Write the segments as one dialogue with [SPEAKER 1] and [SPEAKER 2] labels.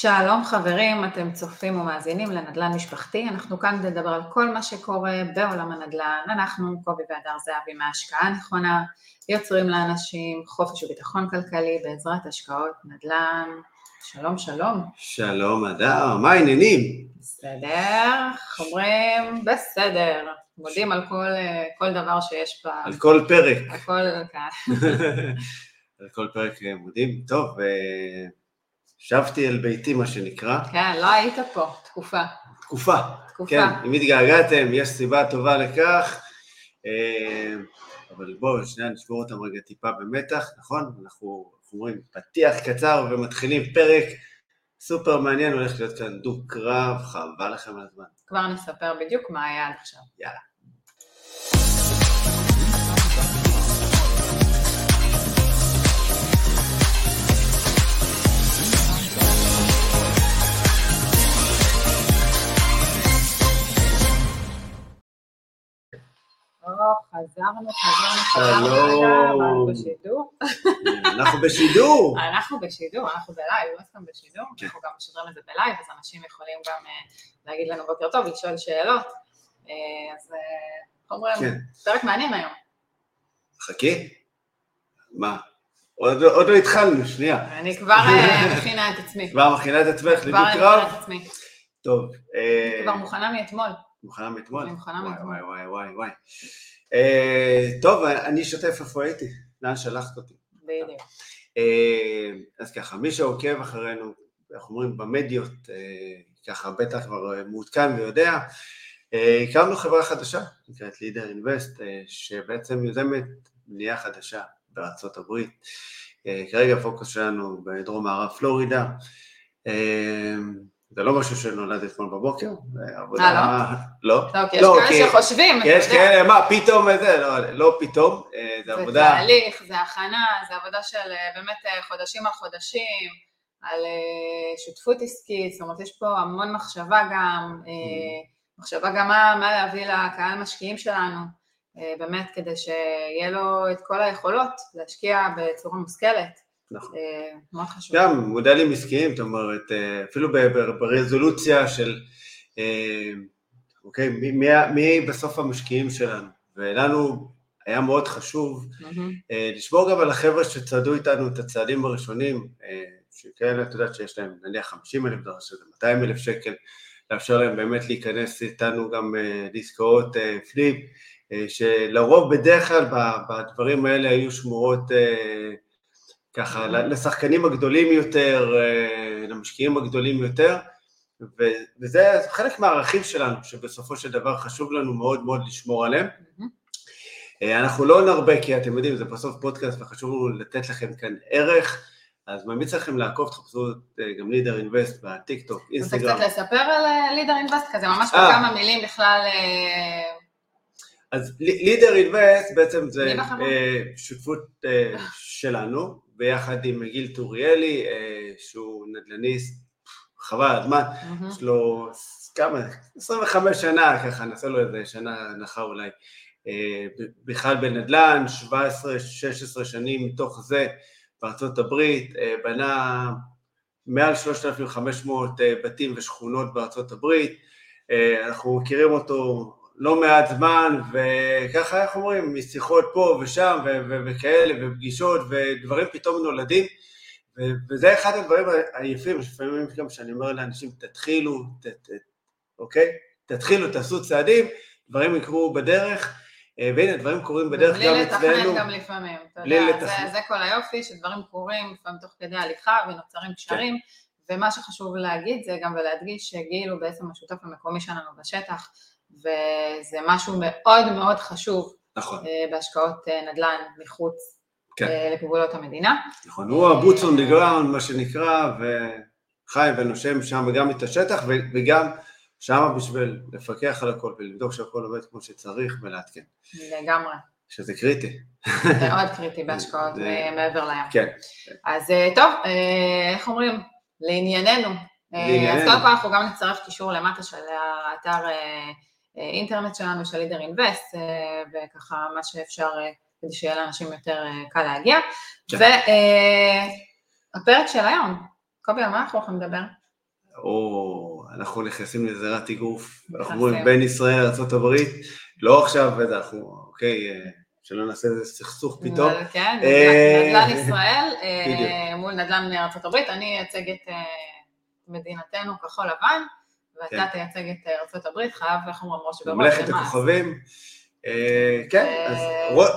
[SPEAKER 1] שלום חברים, אתם צופים ומאזינים לנדל"ן משפחתי, אנחנו כאן כדי לדבר על כל מה שקורה בעולם הנדל"ן, אנחנו, קובי והדר זהבי מהשקעה נכונה, יוצרים לאנשים חופש וביטחון כלכלי בעזרת השקעות נדל"ן. שלום שלום.
[SPEAKER 2] שלום הדר, מה העניינים?
[SPEAKER 1] בסדר, אומרים? בסדר. מודים על כל, כל דבר שיש ב...
[SPEAKER 2] על כל פרק.
[SPEAKER 1] הכל כאן.
[SPEAKER 2] על כל פרק מודים. טוב, אה, שבתי אל ביתי, מה שנקרא.
[SPEAKER 1] כן, לא היית פה, תקופה.
[SPEAKER 2] תקופה.
[SPEAKER 1] תקופה.
[SPEAKER 2] כן, אם התגעגעתם, יש סיבה טובה לכך. אה, אבל בואו, שנייה נשבור אותם רגע טיפה במתח, נכון? אנחנו אומרים פתיח קצר ומתחילים פרק סופר מעניין, הולך להיות כאן דו-קרב, חבל לכם על הזמן.
[SPEAKER 1] כבר נספר בדיוק מה היה עד עכשיו.
[SPEAKER 2] יאללה.
[SPEAKER 1] חזרנו, חזרנו, חזרנו. אנחנו בשידור.
[SPEAKER 2] אנחנו בשידור.
[SPEAKER 1] אנחנו בשידור, אנחנו ב live, לא סתם בשידור,
[SPEAKER 2] כן.
[SPEAKER 1] אנחנו גם משדרים את זה ב live, אז אנשים יכולים גם אה, להגיד לנו בוקר טוב, לשאול שאלות. אה, אז אה, אומרים,
[SPEAKER 2] כן.
[SPEAKER 1] פרק מעניין היום.
[SPEAKER 2] חכי. מה? עוד עוד לא התחלנו, שנייה.
[SPEAKER 1] אני כבר אה, מכינה את עצמי.
[SPEAKER 2] כבר מכינה את עצמך
[SPEAKER 1] כבר אני
[SPEAKER 2] לדו-קרב?
[SPEAKER 1] מכינה את עצמי.
[SPEAKER 2] טוב. אה,
[SPEAKER 1] כבר מוכנה מאתמול.
[SPEAKER 2] מוכנה מאתמול?
[SPEAKER 1] אני מוכנה
[SPEAKER 2] וואי,
[SPEAKER 1] מאתמול.
[SPEAKER 2] וואי, וואי, וואי. אה, טוב, אני אשתף איפה הייתי, לאן שלחת אותי.
[SPEAKER 1] בדיוק.
[SPEAKER 2] אה, אז ככה, מי שעוקב אחרינו, אנחנו אומרים במדיות, אה, ככה בטח כבר מעודכן ויודע, הקמנו חברה חדשה, נקראת לידר אינבסט, שבעצם יוזמת בנייה חדשה בארצות הברית. כרגע הפוקוס שלנו בדרום מערב פלורידה. זה לא משהו שנולד אתמול בבוקר, זה עבודה...
[SPEAKER 1] אה,
[SPEAKER 2] לא?
[SPEAKER 1] לא, כי יש
[SPEAKER 2] לא,
[SPEAKER 1] כאלה שחושבים, אתה
[SPEAKER 2] יש
[SPEAKER 1] יודע.
[SPEAKER 2] כאלה, מה, פתאום זה, לא, לא פתאום, אה, זה
[SPEAKER 1] זה
[SPEAKER 2] עבודה...
[SPEAKER 1] תהליך, זה הכנה, זה עבודה של אה, באמת אה, חודשים על חודשים, על שותפות עסקית, זאת אומרת יש פה המון מחשבה גם,
[SPEAKER 2] Mm.
[SPEAKER 1] אה, מחשבה גם מה, להביא לקהל משקיעים שלנו, באמת כדי שיהיה לו את כל היכולות להשקיע בצורה מושכלת,
[SPEAKER 2] נכון.
[SPEAKER 1] אה, מאוד חשוב.
[SPEAKER 2] גם מודלים עסקיים, זאת אומרת, אה, אפילו ברזולוציה של, אה, אוקיי, מי, מי, מי בסוף המשקיעים שלנו, ולנו היה מאוד חשוב. אה, לשמור גם על החבר'ה שצעדו איתנו את הצעדים הראשונים, שכאלה, את יודעת שיש להם נניח 50 אלף דולר, שזה 200 אלף שקל, לאפשר להם באמת להיכנס איתנו גם לעסקאות פליפ, שלרוב בדרך כלל בדברים האלה היו שמורות ככה ל- לשחקנים הגדולים יותר, אה, למשקיעים הגדולים יותר, וזה חלק מהערכים שלנו, שבסופו של דבר חשוב לנו מאוד מאוד לשמור עליהם. אה, אנחנו לא נרבה, כי אתם יודעים, זה בסוף פודקאסט וחשוב לנו לתת לכם כאן ערך, אז ממליץ לכם לעקוב, תחפשו אה, גם לידר אינבסט בטיקטוק,
[SPEAKER 1] רוצה
[SPEAKER 2] אינסטגרם.
[SPEAKER 1] קצת לספר על לידר אינבסט כזה, ממש
[SPEAKER 2] אה.
[SPEAKER 1] בכמה מילים בכלל, אה,
[SPEAKER 2] אז לידר אינבסט בעצם זה? אה, שותפות אה, שלנו, ביחד עם גיל טוריאלי, אה, שהוא נדל"ניסט, חבל הזמן,
[SPEAKER 1] מהמם.
[SPEAKER 2] יש לו כמה, 25 שנה, ככה נעשה לו איזה שנה הנחה אולי, אה, בכלל בנדל"ן, 17-16 שנים מתוך זה בארצות הברית, אה, בנה מעל 3,500 אה, בתים ושכונות בארצות הברית, אנחנו מכירים אותו לא מעט זמן, וככה, איך אומרים, משיחות פה ושם, וכאלה, ופגישות, ודברים פתאום נולדים, וזה אחד הדברים היפים, לפעמים גם שאני אומר לאנשים, תתחילו, ת- ת- אוקיי? תתחילו, תעשו צעדים, דברים יקרו בדרך, אה, והנה, דברים קורים בדרך גם
[SPEAKER 1] בלי
[SPEAKER 2] אצלנו.
[SPEAKER 1] לתכנן גם לפעמים, אתה
[SPEAKER 2] בלי
[SPEAKER 1] יודע,
[SPEAKER 2] לתכנן.
[SPEAKER 1] זה, זה כל היופי, שדברים קורים לפעמים תוך כדי הליכה ונוצרים קשרים, ומה שחשוב להגיד זה גם ולהדגיש שגיל הוא בעצם השותף המקומי שלנו בשטח, וזה משהו מאוד מאוד חשוב
[SPEAKER 2] נכון,
[SPEAKER 1] אה, בהשקעות אה, נדל"ן מחוץ
[SPEAKER 2] כן.
[SPEAKER 1] אה, לגבולות המדינה.
[SPEAKER 2] נכון, הוא ה-boots on the ground, מה שנקרא, וחי ונושם שם גם את השטח, וגם שם בשביל לפקח על הכל ולבדוק שהכל עובד כמו שצריך ולעדכן,
[SPEAKER 1] לגמרי,
[SPEAKER 2] שזה קריטי.
[SPEAKER 1] מאוד קריטי בהשקעות מעבר לים.
[SPEAKER 2] כן,
[SPEAKER 1] אז טוב, איך אומרים? לענייננו.
[SPEAKER 2] לענייננו.
[SPEAKER 1] אז קודם כל אנחנו גם נצרף קישור למטה של האתר אינטרנט שלנו, של לידר אינבסט, אה, וככה מה שאפשר אה, כדי שיהיה לאנשים יותר אה, קל להגיע.
[SPEAKER 2] כן.
[SPEAKER 1] והפרק של היום, קובי, על מה אנחנו הולכים לדבר?
[SPEAKER 2] או אנחנו נכנסים לזירת אגרוף, אנחנו. אומרים בין ישראל לארה"ב, לא עכשיו, אנחנו, אוקיי, שלא נעשה איזה סכסוך פתאום.
[SPEAKER 1] כן, נדל"ן ישראל. מול נדל"ן הברית, אני אייצג את מדינתנו כחול לבן, ואתה
[SPEAKER 2] כן.
[SPEAKER 1] תייצג את אה, הברית, חייב, איך אומרים, ראש בראש,
[SPEAKER 2] ממלכת. הכוכבים. אה, כן, אז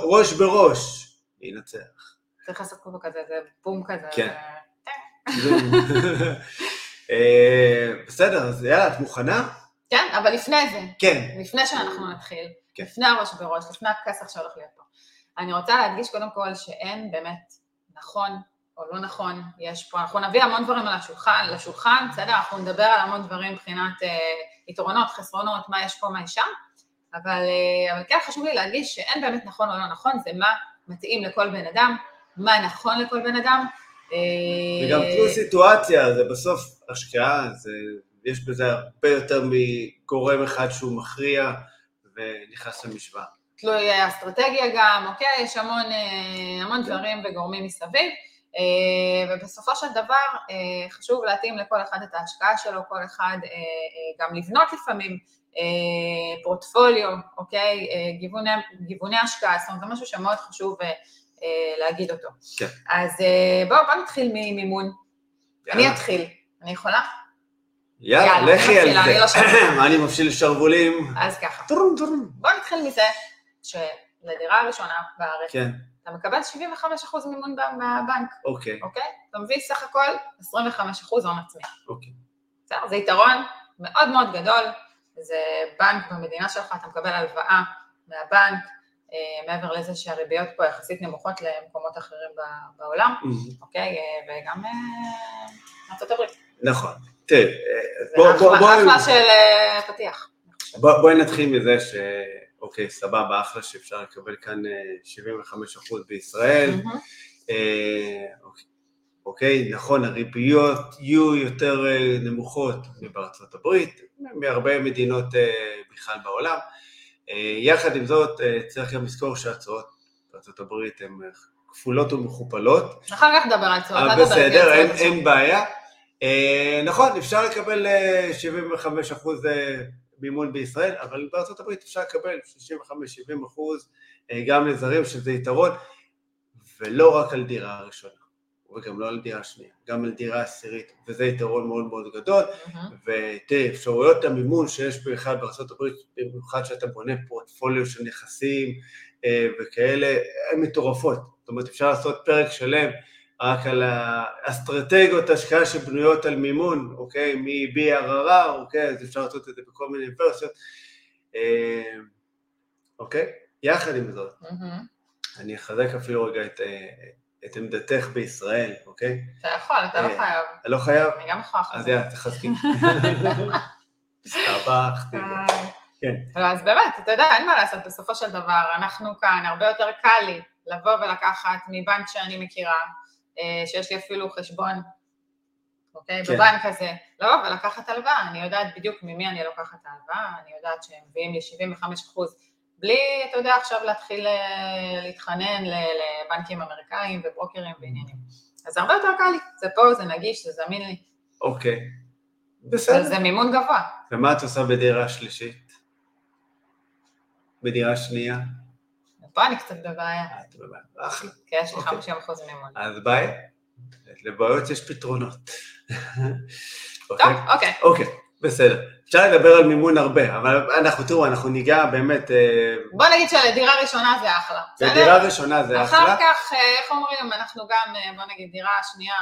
[SPEAKER 2] ראש בראש ינצח.
[SPEAKER 1] צריך לעשות כובע כזה, זה בום כזה.
[SPEAKER 2] כן. אה, בסדר, אז יאללה, את מוכנה?
[SPEAKER 1] כן, אבל לפני זה,
[SPEAKER 2] כן.
[SPEAKER 1] לפני שאנחנו נתחיל,
[SPEAKER 2] כן.
[SPEAKER 1] לפני הראש בראש, לפני הכסח שהולך להיות פה, אני רוצה להדגיש קודם כל שאין באמת נכון או לא נכון, יש פה, אנחנו נביא המון דברים על השולחן, לשולחן, בסדר? אנחנו נדבר על המון דברים מבחינת אה, יתרונות, חסרונות, מה יש פה, מה יש שם, אבל, אה, אבל כן חשוב לי להדגיש שאין באמת נכון או לא נכון, זה מה מתאים לכל בן אדם, מה נכון לכל בן אדם. אה,
[SPEAKER 2] וגם תלוי סיטואציה, זה בסוף השקעה, זה, יש בזה הרבה יותר מגורם אחד שהוא מכריע ונכנס למשוואה.
[SPEAKER 1] תלוי אסטרטגיה גם, אוקיי? יש המון, אה, המון דברים וגורמים מסביב, אה, ובסופו של דבר אה, חשוב להתאים לכל אחד את ההשקעה שלו, כל אחד אה, אה, גם לבנות לפעמים אה, פורטפוליו, אוקיי? אה, גיווני, גיווני השקעה, זאת אומרת, זה משהו שמאוד חשוב אה, אה, להגיד אותו.
[SPEAKER 2] כן.
[SPEAKER 1] אז אה, בואו בוא נתחיל ממימון. אני
[SPEAKER 2] יאללה.
[SPEAKER 1] אתחיל. אני יכולה?
[SPEAKER 2] יאללה,
[SPEAKER 1] יאללה,
[SPEAKER 2] לכי
[SPEAKER 1] אני
[SPEAKER 2] על
[SPEAKER 1] אני לא
[SPEAKER 2] זה.
[SPEAKER 1] שומעת.
[SPEAKER 2] אני מבשיל שרוולים.
[SPEAKER 1] אז ככה. בואו נתחיל מזה שלדירה הראשונה בארץ,
[SPEAKER 2] כן,
[SPEAKER 1] אתה מקבל 75% מימון מהבנק,
[SPEAKER 2] אוקיי,
[SPEAKER 1] אוקיי? אתה מביא סך הכל 25% הון עצמי.
[SPEAKER 2] אוקיי.
[SPEAKER 1] בסדר? זה יתרון מאוד מאוד גדול, זה בנק במדינה שלך, אתה מקבל הלוואה מהבנק, אה, מעבר לזה שהריביות פה יחסית נמוכות למקומות אחרים ב- בעולם,
[SPEAKER 2] Mhm.
[SPEAKER 1] אוקיי? אה, וגם אה, ארצות הברית.
[SPEAKER 2] נכון. תראה,
[SPEAKER 1] זה
[SPEAKER 2] בוא- בוא-
[SPEAKER 1] אחלה- של פתיח.
[SPEAKER 2] בוא- בואי נתחיל מזה ש... אוקיי, סבבה, אחלה שאפשר לקבל כאן אה, 75% בישראל.
[SPEAKER 1] מהמם.
[SPEAKER 2] אה, אוקיי. אוקיי, נכון, הריביות יהיו יותר אה, נמוכות מבארצות הברית, מהרבה מדינות אה, בכלל בעולם. אה, יחד עם זאת, אה, צריך גם לזכור שההצעות בארצות הברית הן אה, כפולות ומכופלות.
[SPEAKER 1] אחר כך נדבר על צורת,
[SPEAKER 2] אה,
[SPEAKER 1] אל תדבר איתי
[SPEAKER 2] בסדר, אין, בעיה. אה, נכון, אפשר לקבל אה, 75% אה, מימון בישראל, אבל בארצות הברית אפשר לקבל 65-70% אה, גם לזרים, שזה יתרון, ולא רק על דירה ראשונה, וגם לא על דירה שנייה, גם על דירה עשירית, וזה יתרון מאוד מאוד גדול.
[SPEAKER 1] מהמם.
[SPEAKER 2] ותראה, אפשרויות המימון שיש בכלל הברית, במיוחד שאתה בונה פורטפוליו של נכסים אה, וכאלה, הן מטורפות. זאת אומרת, אפשר לעשות פרק שלם רק על האסטרטגיות ההשקעה שבנויות על מימון, אוקיי? מ-BRRR, אוקיי? אז אפשר לעשות את זה בכל מיני ורסיות. אה, אוקיי? יחד עם זאת. אני אחזק אפילו רגע את, אה, את עמדתך בישראל, אוקיי?
[SPEAKER 1] אתה יכול, אתה לא
[SPEAKER 2] אה,
[SPEAKER 1] חייב.
[SPEAKER 2] אני לא חייב?
[SPEAKER 1] אני גם יכולה
[SPEAKER 2] אז
[SPEAKER 1] לחזק.
[SPEAKER 2] יאללה, תחזקי. הסתבכתי. כן.
[SPEAKER 1] לא, אז באמת, אתה יודע, אין מה לעשות, בסופו של דבר, אנחנו כאן, הרבה יותר קל לי לבוא ולקחת מבנק שאני מכירה, שיש לי אפילו חשבון, אוקיי,
[SPEAKER 2] כן.
[SPEAKER 1] בבנק הזה, לבוא ולקחת הלוואה, אני יודעת בדיוק ממי אני לוקחת את ההלוואה, אני יודעת שהם מביאים לי 75 אחוז, בלי, אתה יודע, עכשיו להתחיל אה, להתחנן לבנקים אמריקאים וברוקרים ועניינים. אז הרבה יותר קל לי, זה פה, זה נגיש, זה זמין לי,
[SPEAKER 2] אוקיי.
[SPEAKER 1] אבל
[SPEAKER 2] בסדר.
[SPEAKER 1] זה מימון גבוה.
[SPEAKER 2] ומה את עושה בדירה שלישית? בדירה שנייה?
[SPEAKER 1] פה אני קצת בבעיה,
[SPEAKER 2] את בבעיה. אחלה.
[SPEAKER 1] כי יש לי
[SPEAKER 2] אוקיי.
[SPEAKER 1] 50 אחוז מימון.
[SPEAKER 2] אז בעיה. לבעיות יש פתרונות.
[SPEAKER 1] טוב,
[SPEAKER 2] אוקיי?
[SPEAKER 1] אוקיי.
[SPEAKER 2] אוקיי, בסדר. אפשר לדבר על מימון הרבה, אבל אנחנו, תראו, אנחנו ניגע באמת, אה,
[SPEAKER 1] בוא נגיד שלדירה ראשונה זה אחלה?
[SPEAKER 2] בדירה ראשונה זה
[SPEAKER 1] אחר
[SPEAKER 2] אחלה.
[SPEAKER 1] כך, אה, איך אומרים, אנחנו גם, אה, בוא נגיד, דירה שנייה,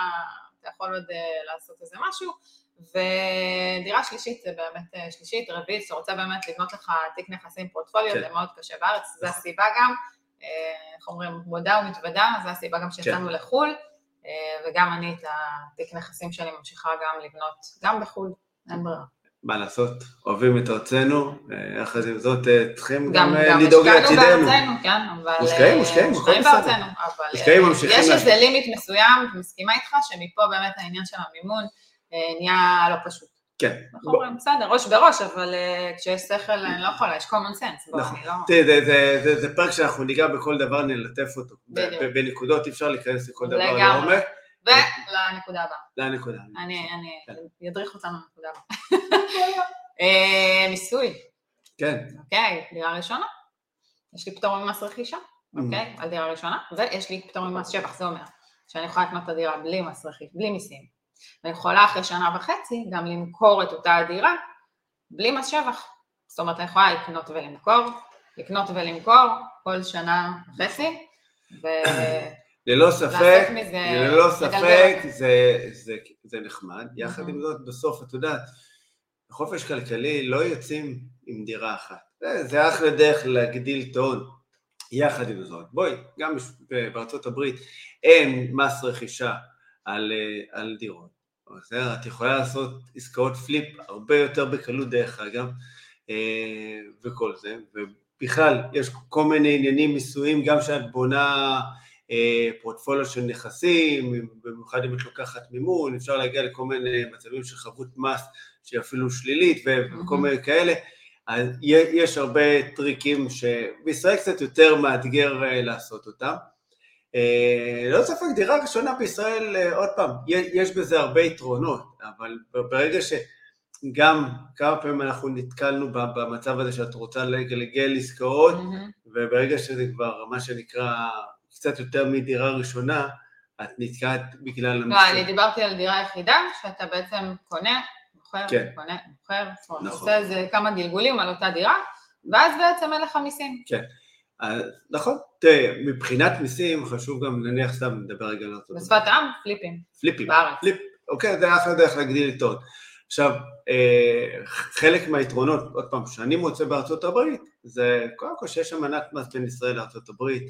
[SPEAKER 1] אתה יכול עוד אה, לעשות איזה משהו, ודירה שלישית זה באמת אה, שלישית, רביעית, שאתה רוצה באמת לבנות לך תיק נכסים פורטפוליו,
[SPEAKER 2] כן.
[SPEAKER 1] זה מאוד קשה בארץ, זו הסיבה גם, אה, איך אומרים, מודה ומתוודה, זו הסיבה גם שיצאנו לחו"ל, אה, וגם אני את התיק נכסים שלי ממשיכה גם לבנות, גם בחו"ל, אין ברירה.
[SPEAKER 2] מה לעשות, אוהבים את ארצנו, יחד עם זאת צריכים גם
[SPEAKER 1] גם,
[SPEAKER 2] אה,
[SPEAKER 1] גם
[SPEAKER 2] לדאוג
[SPEAKER 1] השקענו
[SPEAKER 2] לעתידנו.
[SPEAKER 1] בארצנו, כן, אבל...
[SPEAKER 2] מושקעים, מושקעים, הכל
[SPEAKER 1] מושקעים
[SPEAKER 2] בסדר.
[SPEAKER 1] בארצנו, אבל...
[SPEAKER 2] מושקעים ממשיכים
[SPEAKER 1] יש. איזה לימיט מסוים, מסכימה איתך, שמפה באמת העניין של המימון נהיה לא פשוט.
[SPEAKER 2] כן.
[SPEAKER 1] אנחנו
[SPEAKER 2] בוא-
[SPEAKER 1] אומרים, בסדר, ראש בראש, אבל אה, כשיש שכל, אני לא יכולה, יש common sense,
[SPEAKER 2] נכון.
[SPEAKER 1] לא...
[SPEAKER 2] זה- פרק שאנחנו ניגע בכל דבר, נלטף אותו.
[SPEAKER 1] בדיוק.
[SPEAKER 2] בנקודות אי אפשר להיכנס לכל דבר. לעומק.
[SPEAKER 1] ולנקודה הבאה.
[SPEAKER 2] לנקודה.
[SPEAKER 1] אני, אני
[SPEAKER 2] כן.
[SPEAKER 1] אדריך אותנו לנקודה הבאה. אה, מיסוי,
[SPEAKER 2] כן,
[SPEAKER 1] אוקיי, דירה ראשונה, יש לי פטור ממס רכישה,
[SPEAKER 2] Mm.
[SPEAKER 1] אוקיי, על דירה ראשונה, ויש לי פטור ממס שבח, זה אומר שאני יכולה לקנות את הדירה בלי מס רכישה, בלי מיסים. ואני יכולה אחרי שנה וחצי גם למכור את אותה הדירה בלי מס שבח. זאת אומרת, אני יכולה לקנות ולמכור, לקנות ולמכור כל שנה וחצי, ולעשות
[SPEAKER 2] ללא ספק,
[SPEAKER 1] מזה,
[SPEAKER 2] ללא ספק. זה, זה, זה נחמד. יחד
[SPEAKER 1] Mhm.
[SPEAKER 2] עם זאת, בסוף, את יודעת, בחופש כלכלי לא יוצאים עם דירה אחת. זה, זה אחלה דרך להגדיל את ההון. יחד עם זאת, בואי, גם בארצות הברית אין מס רכישה על, אה, על דירות. בסדר? את יכולה לעשות עסקאות פליפ הרבה יותר בקלות דרך אגב, אה, וכל זה, ובכלל יש כל מיני עניינים מיסויים, גם כשאת בונה אה, פורטפוליו של נכסים, במיוחד אם את לוקחת מימון, אפשר להגיע לכל מיני מצבים של חבות מס שהיא אפילו שלילית וכל. מיני כאלה. אז יש הרבה טריקים שבישראל קצת יותר מאתגר לעשות אותם. אה, לא ספק, דירה ראשונה בישראל, אה, עוד פעם, יש בזה הרבה יתרונות, אבל ברגע שגם כמה פעמים אנחנו נתקלנו במצב הזה שאת רוצה לגלגל עסקאות,
[SPEAKER 1] מהמם.
[SPEAKER 2] וברגע שזה כבר מה שנקרא קצת יותר מדירה ראשונה, את נתקעת בגלל
[SPEAKER 1] לא, אני דיברתי על דירה יחידה, שאתה בעצם קונה, מוכר,
[SPEAKER 2] כן.
[SPEAKER 1] קונה, מוכר,
[SPEAKER 2] נכון.
[SPEAKER 1] עושה איזה כמה גלגולים על אותה דירה, ואז בעצם אין לך מיסים.
[SPEAKER 2] אז נכון, תראה, מבחינת מיסים חשוב גם נניח סתם נדבר רגע על ארצות
[SPEAKER 1] בשפת העם, פליפים,
[SPEAKER 2] פליפים,
[SPEAKER 1] בארץ.
[SPEAKER 2] פליפ, אוקיי, זה אחלה דרך להגדיל את ההון. עכשיו, אה, חלק מהיתרונות, עוד פעם, שאני מוצא בארצות הברית, זה קודם כל שיש אמנת מס בין ישראל לארצות הברית.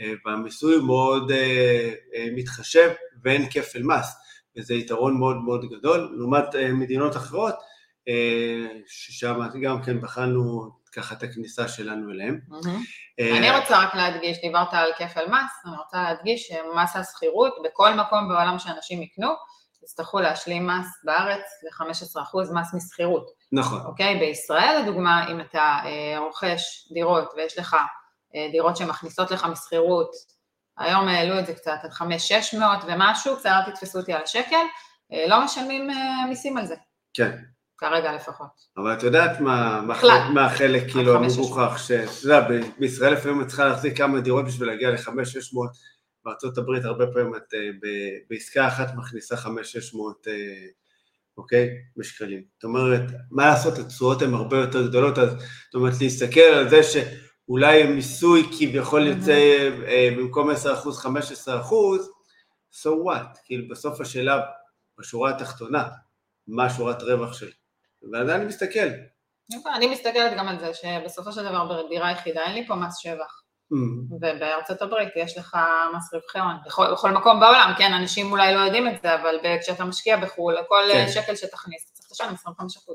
[SPEAKER 2] אה, והמיסוי הוא מאוד אה, אה, מתחשב ואין כפל מס, וזה יתרון מאוד מאוד גדול, לעומת אה, מדינות אחרות, אה, ששם גם כן בחנו ככה את הכניסה שלנו אליהם. אה,
[SPEAKER 1] אני רוצה רק להדגיש, דיברת על כפל מס, אני רוצה להדגיש שמס השכירות, בכל מקום בעולם שאנשים יקנו, יצטרכו להשלים מס בארץ ל-15% מס משכירות.
[SPEAKER 2] נכון,
[SPEAKER 1] אוקיי? בישראל, לדוגמה, אם אתה אה, רוכש דירות ויש לך אה, דירות שמכניסות לך משכירות, היום העלו את זה קצת עד 5-600 ומשהו, קצת אל תתפסו אותי על השקל, אה, לא משלמים אה, מיסים על זה,
[SPEAKER 2] כן.
[SPEAKER 1] כרגע לפחות.
[SPEAKER 2] אבל את יודעת מה, מה. מה החלק כאילו המגוחך, שאתה יודע, ב- בישראל לפעמים את צריכה להחזיק כמה דירות בשביל להגיע ל-5-600, בארצות הברית הרבה פעמים את אה, ב- בעסקה אחת מכניסה 5-600, אה, אוקיי, בשקלים. זאת אומרת, מה לעשות, התשואות הן הרבה יותר גדולות, אז זאת אומרת, להסתכל על זה שאולי מיסוי כביכול יוצא אה, במקום 10% 15%, so what? כאילו בסוף השאלה, בשורה התחתונה, מה שורת רווח שלי? ועדיין אני מסתכל.
[SPEAKER 1] אוקיי, אני מסתכלת גם על זה שבסופו של דבר בדירה יחידה אין לי פה מס שבח,
[SPEAKER 2] Mm,
[SPEAKER 1] ובארצות הברית יש לך מס רווחי הון, בכל, בכל מקום בעולם, כן, אנשים אולי לא יודעים את זה, אבל כשאתה משקיע בחו"ל, לכל
[SPEAKER 2] כן.
[SPEAKER 1] שקל שתכניס, אתה צריך לשלם 25%.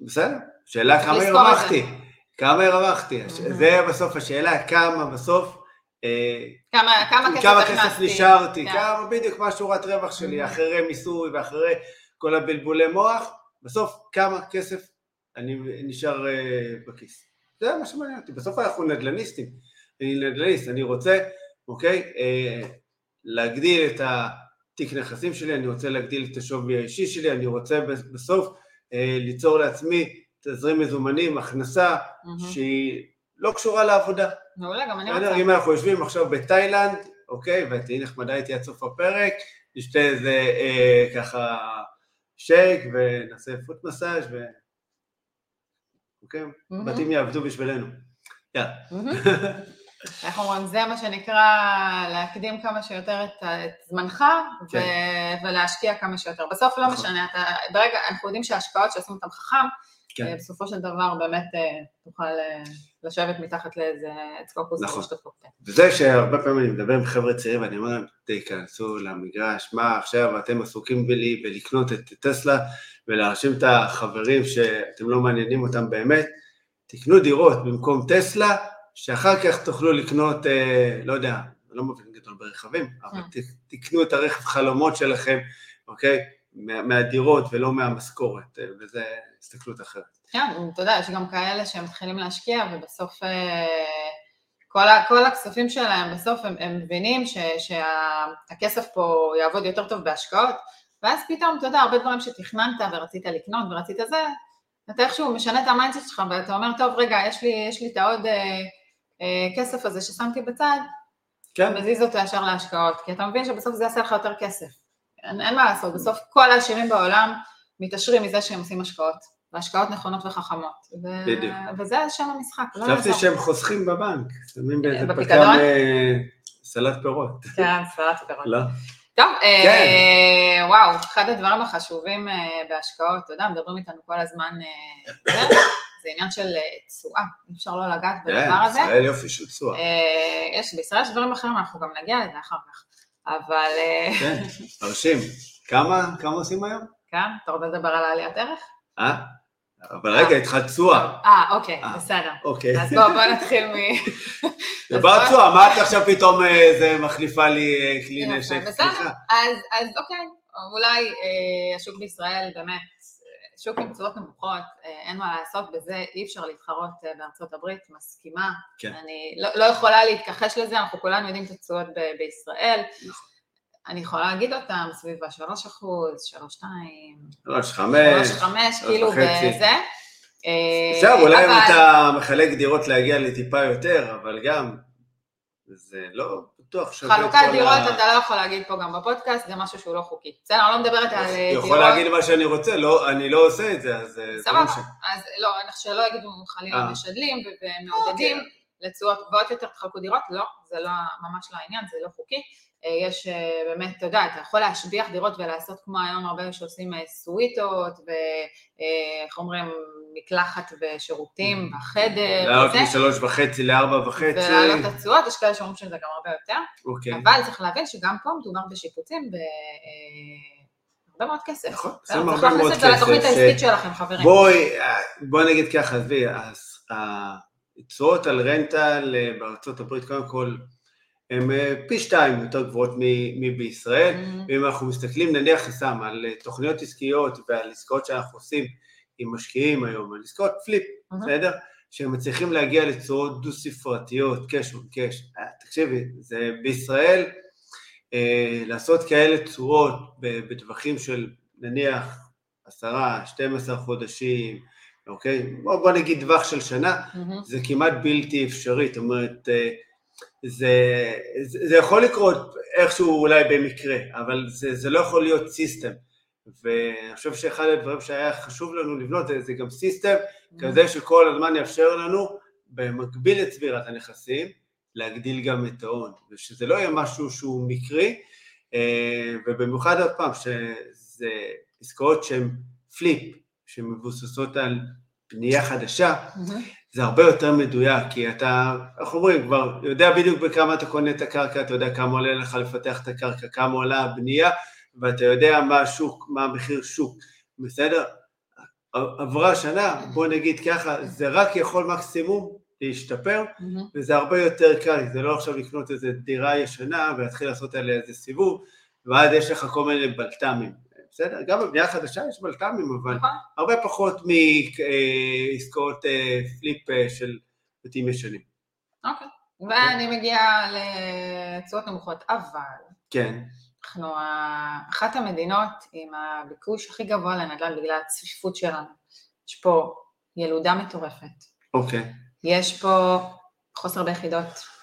[SPEAKER 2] בסדר, שאלה כמה הרווחתי, כמה הרווחתי,
[SPEAKER 1] Mhm.
[SPEAKER 2] זה בסוף השאלה, כמה בסוף, אה,
[SPEAKER 1] כמה, כמה כסף
[SPEAKER 2] כמה נשארתי,
[SPEAKER 1] כן.
[SPEAKER 2] כמה בדיוק מה שורת רווח שלי,
[SPEAKER 1] Mhm.
[SPEAKER 2] אחרי מיסוי ואחרי כל הבלבולי מוח, בסוף כמה כסף אני נשאר אה, בכיס. זה מה שמעניין אותי, בסוף אנחנו נדל"ניסטים, אני נדל"ניסט, אני רוצה, אוקיי, אה, להגדיל את התיק נכסים שלי, אני רוצה להגדיל את השווי האישי שלי, אני רוצה בסוף אה, ליצור לעצמי תזרים מזומנים, הכנסה
[SPEAKER 1] מהמם.
[SPEAKER 2] שהיא לא קשורה לעבודה.
[SPEAKER 1] מעולה, גם אני? רוצה.
[SPEAKER 2] אם אנחנו יושבים עכשיו בתאילנד, אוקיי, ואת תהיי נחמדה איתי עד סוף הפרק, נשתה איזה אה, ככה שייק ונעשה פוט מסאז' ו... אוקיי? בתים יעבדו בשבילנו. יאללה.
[SPEAKER 1] איך אומרים, זה מה שנקרא להקדים כמה שיותר את, את זמנך ו-
[SPEAKER 2] כן.
[SPEAKER 1] ולהשקיע כמה שיותר. בסוף לא
[SPEAKER 2] נכון.
[SPEAKER 1] משנה, אתה, ברגע, אנחנו יודעים שההשקעות שעושים אותן חכם,
[SPEAKER 2] כן.
[SPEAKER 1] אה, בסופו של דבר באמת אה, תוכל אה, לשבת מתחת לאיזה עץ קוקוס
[SPEAKER 2] נכון.
[SPEAKER 1] ולשתות קוקטייל.
[SPEAKER 2] וזה שהרבה פעמים אני מדבר עם חבר'ה צעירים ואני אומר להם, תיכנסו למגרש, מה עכשיו אתם עסוקים בלי בלקנות את טסלה ולהרשים את החברים שאתם לא מעניינים אותם באמת, תקנו דירות במקום טסלה, שאחר כך תוכלו לקנות, אה, לא יודע, לא מבין גדול ברכבים, אבל
[SPEAKER 1] Mm.
[SPEAKER 2] תקנו את הרכב חלומות שלכם, אוקיי? מה- מהדירות ולא מהמשכורת, אה, וזה הסתכלות אחרת.
[SPEAKER 1] כן, אתה יודע, יש גם כאלה שמתחילים להשקיע ובסוף אה, כל, ה, כל הכספים שלהם בסוף הם, הם מבינים ש, שהכסף פה יעבוד יותר טוב בהשקעות, ואז פתאום, אתה יודע, הרבה דברים שתכננת ורצית לקנות ורצית זה, אתה איכשהו משנה את ה mindset שלך ואתה אומר, טוב, רגע, יש לי, יש לי את העוד אה, אה, כסף הזה ששמתי בצד, כן. מזיז אותו ישר להשקעות, כי אתה מבין שבסוף זה יעשה לך יותר כסף. אין, אין מה לעשות, בסוף כל העשירים בעולם מתעשרים מזה שהם עושים השקעות. והשקעות נכונות וחכמות. ו... בדיוק. וזה שם המשחק,
[SPEAKER 2] לא חשבתי שהם חוסכים בבנק, שמים באיזה פק"ם אה, סלט פירות.
[SPEAKER 1] כן, סלט פירות.
[SPEAKER 2] לא.
[SPEAKER 1] טוב, אה, כן. וואו, אחד הדברים החשובים אה, בהשקעות, אתה יודע, מדברים איתנו כל הזמן, זה עניין של תשואה, אי אפשר לא לגעת
[SPEAKER 2] כן, בדבר הזה. כן, ישראל יופי של תשואה.
[SPEAKER 1] יש, בישראל יש דברים אחרים, אנחנו גם נגיע לזה אחר כך, אבל...
[SPEAKER 2] כן, מרשים. כמה, כמה עושים היום?
[SPEAKER 1] כן, אתה רוצה לדבר על העליית ערך?
[SPEAKER 2] אה? אבל רגע, התחלת תשואה.
[SPEAKER 1] אה, אוקיי, אה, בסדר.
[SPEAKER 2] אוקיי.
[SPEAKER 1] אז בואו נתחיל מ...
[SPEAKER 2] דבר תשואה, מה את עכשיו פתאום אה, זה מחליפה לי אה, כלי נשק?
[SPEAKER 1] בסדר, אז אוקיי, אולי השוק בישראל באמת, שוק עם תשואות נמוכות, אין מה לעשות בזה, אי אפשר להתחרות בארצות הברית, מסכימה. כן. אני לא, לא יכולה להתכחש לזה, אנחנו כולנו יודעים את התשואות בישראל. נכון. אני יכולה להגיד אותם סביב ה-3 אחוז, 3, 2,
[SPEAKER 2] 3, 5,
[SPEAKER 1] 3, 5, כאילו בזה.
[SPEAKER 2] אה, אולי אם אתה מחלק דירות להגיע לטיפה יותר, אבל גם, זה לא בטוח
[SPEAKER 1] שווה חלוקת דירות אתה לא יכול להגיד פה גם בפודקאסט, זה משהו שהוא לא חוקי. בסדר, אני לא מדברת על דירות.
[SPEAKER 2] יכול להגיד מה שאני רוצה, לא, אני לא עושה את זה, אז...
[SPEAKER 1] אה, סבבה, אז לא, שלא יגידו חלילה אה. משדלים ומעודדים אוקיי. לתשואות גבוהות יותר, תחלקו דירות, לא, זה לא, ממש לא העניין, זה לא חוקי. אה, יש אה, באמת, אתה יודע, אתה יכול להשביח דירות ולעשות כמו היום הרבה שעושים אה, סוויטות ואיך אומרים, מקלחת ושירותים. בחדר.
[SPEAKER 2] לעלות משלוש וחצי לארבע וחצי.
[SPEAKER 1] ולעלות התשואות, יש כאלה שאומרים שזה גם הרבה יותר. אוקיי. אבל צריך להבין שגם פה מדובר בשיפוצים ב... הרבה מאוד כסף.
[SPEAKER 2] נכון, עושים הרבה מאוד כסף.
[SPEAKER 1] צריך להכניס את זה לתוכנית העסקית שלכם, חברים.
[SPEAKER 2] בואי, בואי נגיד ככה, עזבי, התשואות על רנטל בארצות הברית, קודם כל, הן אה, פי שתיים יותר גבוהות מבישראל, mm-hmm. ואם אנחנו מסתכלים נניח סתם על אה, תוכניות עסקיות ועל עסקאות שאנחנו עושים עם משקיעים היום, על עסקאות flip, אמ-המ. בסדר? שהם מצליחים להגיע לתשואות דו-ספרתיות, cash on cash. אה, תקשיבי, זה בישראל, אה, לעשות כאלה תשואות בטווחים של נניח עשרה, 12 חודשים, אוקיי? בוא, בוא נגיד טווח של שנה, אמ-המ. זה כמעט בלתי אפשרי, זאת אומרת, אה, זה, זה, זה יכול לקרות איכשהו אולי במקרה, אבל זה, זה לא יכול להיות system. ואני חושב שאחד הדברים שהיה חשוב לנו לבנות זה, זה גם system mm-hmm. כזה שכל הזמן יאפשר לנו במקביל לצבירת הנכסים להגדיל גם את ההון, ושזה לא יהיה משהו שהוא מקרי, אה, ובמיוחד עוד פעם שזה עסקאות שהן פליפ, שמבוססות על בנייה חדשה. זה הרבה יותר מדויק, כי אתה, איך אומרים, כבר יודע בדיוק בכמה אתה קונה את הקרקע, אתה יודע כמה עולה לך לפתח את הקרקע, כמה עולה הבנייה, ואתה יודע מה השוק, מה המחיר שוק, בסדר? עברה שנה, בוא נגיד ככה, זה רק יכול מקסימום להשתפר, mm-hmm. וזה הרבה יותר קל, זה לא עכשיו לקנות איזה דירה ישנה ולהתחיל לעשות עליה איזה סיבוב, ואז יש לך כל מיני בלת"מים. בסדר? גם בבנייה חדשה יש בלת"מים, אבל נכון. הרבה פחות מעסקאות אה, פליפ אה, של בתים ישנים.
[SPEAKER 1] אוקיי, ואני מגיעה לתשואות נמוכות, אבל...
[SPEAKER 2] כן.
[SPEAKER 1] אנחנו אחת המדינות עם הביקוש הכי גבוה לנדל"ן בגלל הצפיפות שלנו. יש פה ילודה מטורפת.
[SPEAKER 2] אוקיי.
[SPEAKER 1] יש פה חוסר ביחידות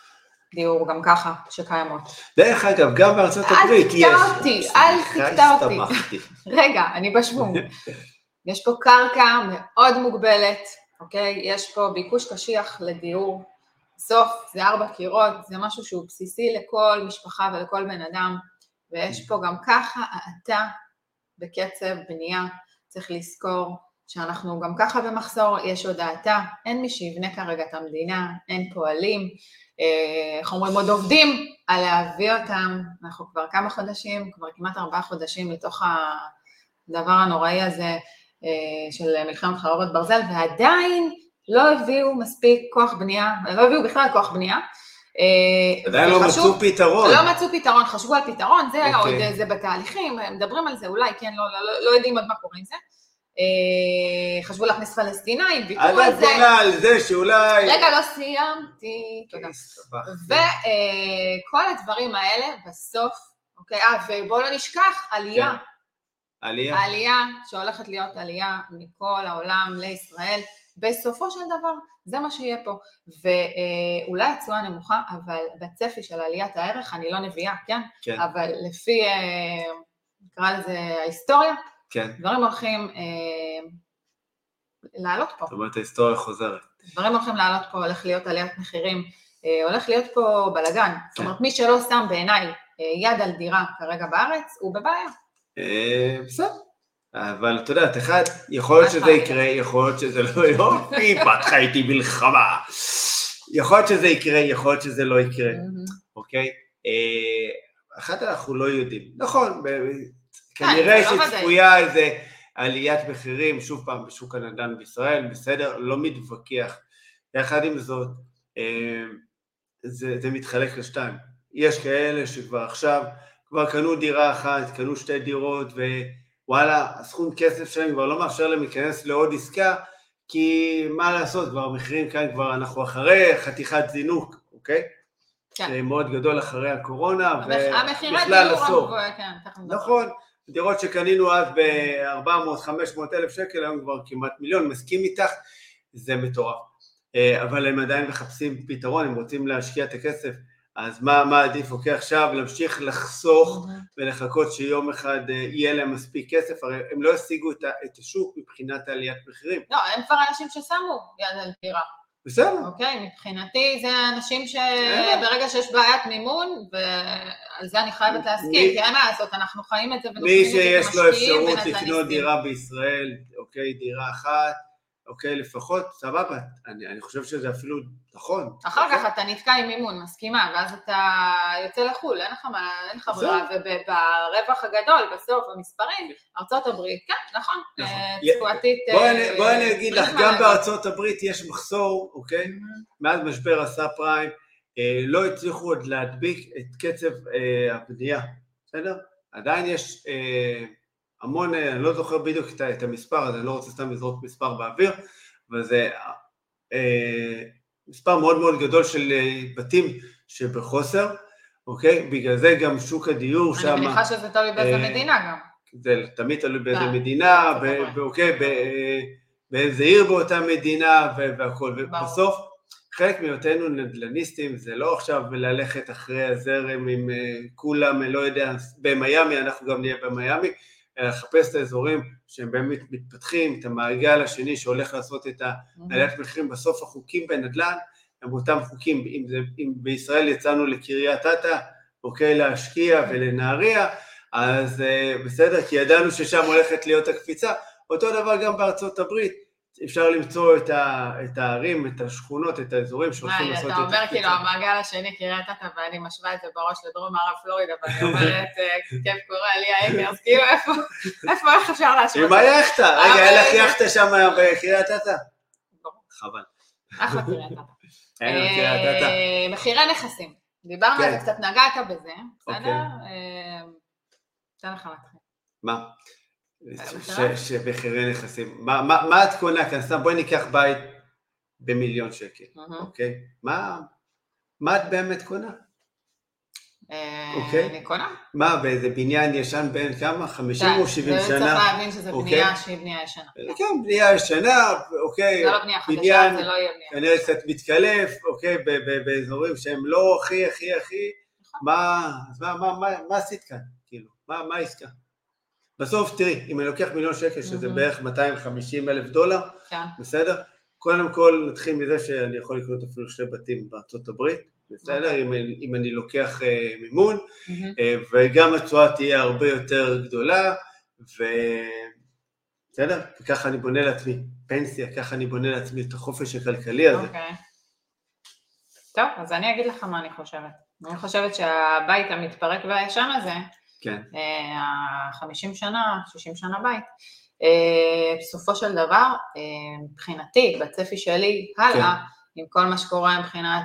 [SPEAKER 1] דיור גם ככה שקיימות.
[SPEAKER 2] דרך אגב, גם בארצות הברית
[SPEAKER 1] יש. אל תקטע אותי, אל תקטע אותי. רגע, אני בשוונג. יש פה קרקע מאוד מוגבלת, אוקיי? יש פה ביקוש קשיח לדיור. בסוף זה ארבע קירות, זה משהו שהוא בסיסי לכל משפחה ולכל בן אדם, ויש פה גם ככה האטה בקצב בנייה. צריך לזכור שאנחנו גם ככה במחסור, יש עוד האטה, אין מי שיבנה כרגע את המדינה, אין פועלים, אה, איך אומרים, עוד עובדים על להביא אותם, אנחנו כבר כמה חודשים, כבר כמעט ארבעה חודשים לתוך הדבר הנוראי הזה אה, של מלחמת חרבות ברזל, ועדיין לא הביאו מספיק כוח בנייה, לא הביאו בכלל כוח בנייה.
[SPEAKER 2] אה, עדיין לא מצאו פתרון.
[SPEAKER 1] לא מצאו פתרון, חשבו על פתרון, זה okay. אוקיי. עוד, זה בתהליכים, מדברים על זה, אולי כן, לא, לא, לא יודעים עוד מה קורה עם זה. אה, חשבו להכניס פלסטינאים, ויתרו על זה.
[SPEAKER 2] בונה על זה שאולי...
[SPEAKER 1] רגע, לא סיימתי. תודה. וכל הדברים האלה בסוף, אוקיי, אה, ובואו לא נשכח, עלייה.
[SPEAKER 2] כן. עלייה.
[SPEAKER 1] העלייה שהולכת להיות עלייה מכל העולם לישראל, בסופו של דבר זה מה שיהיה פה. ואולי התשואה נמוכה, אבל בצפי של עליית הערך, אני לא נביאה, כן?
[SPEAKER 2] כן,
[SPEAKER 1] אבל לפי, אה, נקרא לזה ההיסטוריה,
[SPEAKER 2] כן.
[SPEAKER 1] דברים הולכים אה, לעלות פה.
[SPEAKER 2] זאת אומרת, ההיסטוריה חוזרת.
[SPEAKER 1] דברים הולכים לעלות פה, הולך להיות עליית מחירים, אה, הולך להיות פה בלאגן. זאת
[SPEAKER 2] כן.
[SPEAKER 1] אומרת, מי שלא שם בעיניי אה, יד על דירה כרגע בארץ, הוא בבעיה.
[SPEAKER 2] אה, בסדר. אבל את יודעת, אחד, יכול להיות שזה? יקרה, יכול להיות שזה לא יופי, פתחה איתי מלחמה. יכול להיות שזה יקרה, יכול להיות שזה לא יקרה, אוקיי? אה, אחת אנחנו לא יודעים. נכון, כנראה
[SPEAKER 1] זה לא
[SPEAKER 2] שצפויה איזה עליית מחירים, שוב פעם, בשוק הנדל"ן בישראל, בסדר, לא מתווכח. יחד עם זאת, אה, זה, זה מתחלק לשתיים. יש כאלה שכבר עכשיו, כבר קנו דירה אחת, קנו שתי דירות, ווואלה, הסכום כסף שלהם כבר לא מאפשר להם להיכנס לעוד עסקה, כי מה לעשות, כבר המחירים כאן, כבר אנחנו אחרי חתיכת זינוק, אוקיי?
[SPEAKER 1] כן.
[SPEAKER 2] אה, מאוד גדול אחרי הקורונה,
[SPEAKER 1] המחירי
[SPEAKER 2] ובכלל
[SPEAKER 1] דיור
[SPEAKER 2] עשור.
[SPEAKER 1] הגבוה, כן, תכף נדבר.
[SPEAKER 2] נכון, דירות שקנינו אז ב-400-500 אלף שקל, היום כבר כמעט מיליון, מסכים איתך, זה מטורף. אה, אבל הם עדיין מחפשים פתרון, הם רוצים להשקיע את הכסף, אז מה, מה עדיף, אוקיי, עכשיו להמשיך לחסוך ולחכות שיום אחד אה, יהיה להם מספיק כסף, הרי הם לא ישיגו את, ה- את השוק מבחינת עליית מחירים.
[SPEAKER 1] לא, הם כבר אנשים ששמו יד על דירה,
[SPEAKER 2] בסדר,
[SPEAKER 1] אוקיי? מבחינתי זה אנשים. שברגע שיש בעיית מימון, ועל זה אני חייבת להסכים, כי אין מה לעשות, אנחנו חיים את זה
[SPEAKER 2] מי
[SPEAKER 1] ונושמים את זה
[SPEAKER 2] שיש לו אפשרות
[SPEAKER 1] ונדל"ניסטים.
[SPEAKER 2] לקנות דירה בישראל, אוקיי, דירה אחת, אוקיי, לפחות, סבבה, אני, אני חושב שזה אפילו נכון.
[SPEAKER 1] אחר
[SPEAKER 2] נכון?
[SPEAKER 1] כך אתה נתקע עם מימון, מסכימה, ואז אתה יוצא לחו"ל, אין לך מה, אין לך. ברירה, וברווח הגדול, בסוף, במספרים, ארצות הברית, כן, נכון,
[SPEAKER 2] נכון.
[SPEAKER 1] אה.
[SPEAKER 2] בואי
[SPEAKER 1] אה,
[SPEAKER 2] אני, בואי אני אגיד לך, גם. בארצות הברית יש מחסור, אוקיי? מאז משבר הסאב פריים, אה, לא הצליחו עוד להדביק את קצב אה, הבנייה, בסדר? עדיין יש אה, המון, אה, אני לא זוכר בדיוק את, את המספר, אז אני לא רוצה סתם לזרוק מספר באוויר, אבל זה אה, מספר מאוד מאוד גדול של אה, בתים שבחוסר, אוקיי? בגלל זה גם שוק הדיור שם...
[SPEAKER 1] אני מניחה שזה תלוי באיזה
[SPEAKER 2] אה,
[SPEAKER 1] מדינה גם.
[SPEAKER 2] זה תמיד תלוי באיזה
[SPEAKER 1] כן,
[SPEAKER 2] מדינה,
[SPEAKER 1] ארצות
[SPEAKER 2] ב-
[SPEAKER 1] הברית.
[SPEAKER 2] ב- אוקיי, באיזה עיר באותה מדינה ו- והכל,
[SPEAKER 1] ברור.
[SPEAKER 2] ובסוף חלק מהיותנו נדל"ניסטים זה לא עכשיו ללכת אחרי הזרם עם אה, כולם, לא יודע, במיאמי, אנחנו גם נהיה במיאמי, אלא לחפש את האזורים שהם באמת מתפתחים, את המעגל השני שהולך לעשות את העליית מחירים, בסוף החוקים בנדל"ן הם אותם חוקים, אם, זה, אם בישראל יצאנו לקריית אתא, אוקיי, להשקיע ולנהריה, אז אה, בסדר, כי ידענו ששם הולכת להיות הקפיצה, אותו דבר גם בארצות הברית, אפשר למצוא את, ה, את הערים, את השכונות, את האזורים שהולכים
[SPEAKER 1] מה,
[SPEAKER 2] לעשות
[SPEAKER 1] אתה
[SPEAKER 2] את
[SPEAKER 1] אומר
[SPEAKER 2] הקפיצה.
[SPEAKER 1] כאילו המעגל השני קריית אתא ואני משווה את זה בראש לדרום מערב פלורידה ואני אומרת, אה, כיף קורה לי האקרס, כאילו איפה, איפה, איך אפשר להשוות?
[SPEAKER 2] עם היאכטה, רגע, אין לך יאכטה שם בקריית אתא? חבל.
[SPEAKER 1] אחלה קריית אתא.
[SPEAKER 2] אין לך קריית אתא.
[SPEAKER 1] אה, מחירי נכסים, דיברנו על
[SPEAKER 2] כן.
[SPEAKER 1] זה, קצת נגעת בזה, בסדר?
[SPEAKER 2] אוקיי.
[SPEAKER 1] אה, אתן לך להתחיל.
[SPEAKER 2] מה?
[SPEAKER 1] מכירה?
[SPEAKER 2] ש- שמחירי נכסים. מה- מה מה את קונה כאן? סתם בואי ניקח בית במיליון שקל. אוקיי? מה מה את באמת קונה?
[SPEAKER 1] אה,
[SPEAKER 2] אוקיי.
[SPEAKER 1] אני קונה.
[SPEAKER 2] מה, באיזה בניין ישן בין כמה? 50 או 70
[SPEAKER 1] זה צריך
[SPEAKER 2] שנה?
[SPEAKER 1] להבין שזה
[SPEAKER 2] אוקיי.
[SPEAKER 1] בנייה שהיא בנייה ישנה.
[SPEAKER 2] כן, בנייה ישנה, אוקיי,
[SPEAKER 1] זה לא בנייה חדשה, זה לא יהיה בנייה.
[SPEAKER 2] כנראה קצת מתקלף, אוקיי, באזורים שהם לא הכי הכי הכי,
[SPEAKER 1] נכון.
[SPEAKER 2] מה, עשית כאן? כאילו, מה העסקה? בסוף, תראי, אם אני לוקח מיליון שקל, שזה
[SPEAKER 1] מהמם.
[SPEAKER 2] בערך 250 אלף דולר,
[SPEAKER 1] כן.
[SPEAKER 2] בסדר? קודם כל נתחיל מזה שאני יכול לקנות אפילו שני בתים בארצות הברית, בסדר? אם, אני- אם אני לוקח אה, מימון,
[SPEAKER 1] מהמם.
[SPEAKER 2] אה, וגם התשואה תהיה הרבה יותר גדולה, ו... בסדר? וככה אני בונה לעצמי פנסיה, ככה אני בונה לעצמי את החופש הכלכלי הזה.
[SPEAKER 1] אוקיי. טוב, אז אני אגיד לך מה אני חושבת. אני חושבת שהבית המתפרק והישן הזה,
[SPEAKER 2] כן,
[SPEAKER 1] ה-50 שנה, 60 שנה בית, אה, בסופו של דבר, אה, מבחינתי, בצפי שלי, הלאה, עם כל מה שקורה מבחינת